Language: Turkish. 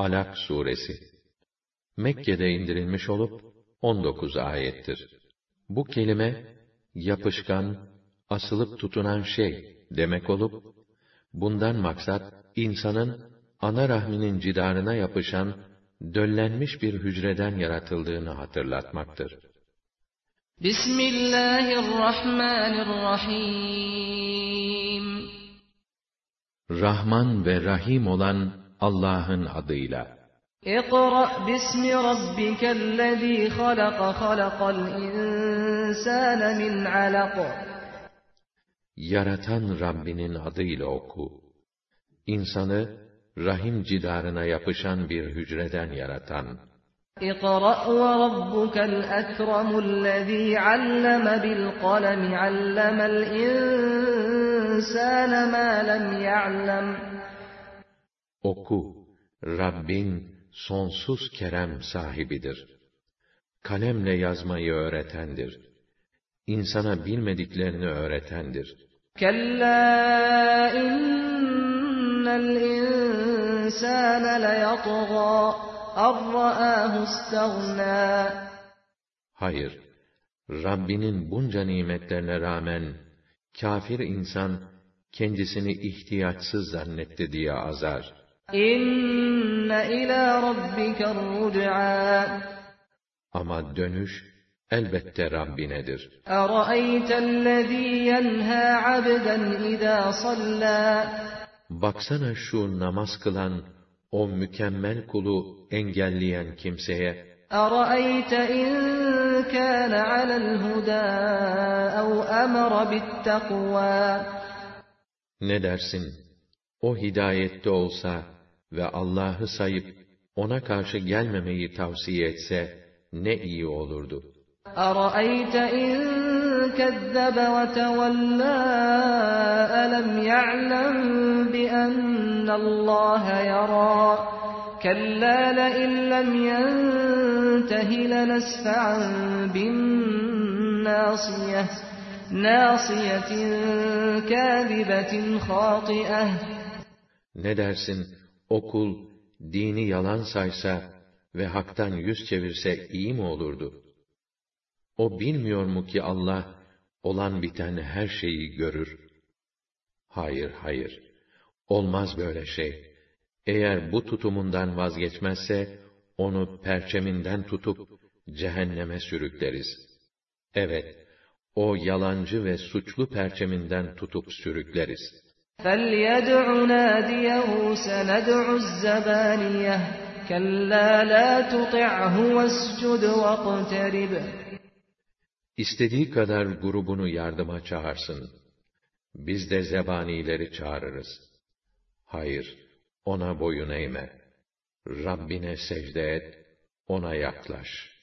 Alak suresi Mekke'de indirilmiş olup 19 ayettir. Bu kelime yapışkan, asılıp tutunan şey demek olup bundan maksat insanın ana rahminin cidarına yapışan döllenmiş bir hücreden yaratıldığını hatırlatmaktır. Bismillahirrahmanirrahim Rahman ve Rahim olan Allah'ın adıyla. İkra bismi rabbikellezî halaka halakal insâne min alaq. Yaratan Rabbinin adıyla oku. İnsanı rahim cidarına yapışan bir hücreden yaratan. اقرأ وربك الأكرم الذي علم بالقلم علم الإنسان ما لم يعلم Oku, Rabbin sonsuz kerem sahibidir. Kalemle yazmayı öğretendir. İnsana bilmediklerini öğretendir. Kella innel insâne leyatgâ arra'âhu istaghnâ Hayır, Rabbinin bunca nimetlerine rağmen, kafir insan, kendisini ihtiyaçsız zannetti diye azar. İnne ilâ rabbike rüc'â. Ama dönüş elbette Rabbinedir. اَرَأَيْتَ yenha abden izâ sallâ. Baksana şu namaz kılan, o mükemmel kulu engelleyen kimseye, اَرَأَيْتَ اِنْ كَانَ عَلَى الْهُدَى اَوْ اَمَرَ بِالتَّقْوَى Ne dersin? O hidayette olsa, ve Allah'ı sayıp ona karşı gelmemeyi tavsiye etse ne iyi olurdu. أَرَأَيْتَ إِنْ كَذَّبَ وَتَوَلَّى أَلَمْ يَعْلَمْ بِأَنَّ اللَّهَ يَرَى كَلَّا لَئِنْ لَمْ يَنْتَهِ لَنَسْفَعًا بِالنَّاصِيَةِ نَاصِيَةٍ كَاذِبَةٍ خَاطِئَةٍ Ne dersin, O kul, dini yalan saysa ve haktan yüz çevirse iyi mi olurdu? O bilmiyor mu ki Allah, olan biten her şeyi görür? Hayır, hayır. Olmaz böyle şey. Eğer bu tutumundan vazgeçmezse, onu perçeminden tutup, cehenneme sürükleriz. Evet, o yalancı ve suçlu perçeminden tutup sürükleriz.'' فَلْيَدْعُ نَادِيَهُ سَنَدْعُ الزَّبَانِيَةَ كَلَّا لَا تُطِعْهُ وَاسْجُدْ وَاقْتَرِبْ İstediği kadar grubunu yardıma çağırsın. Biz de zebanileri çağırırız. Hayır, ona boyun eğme. Rabbine secde et, ona yaklaş.''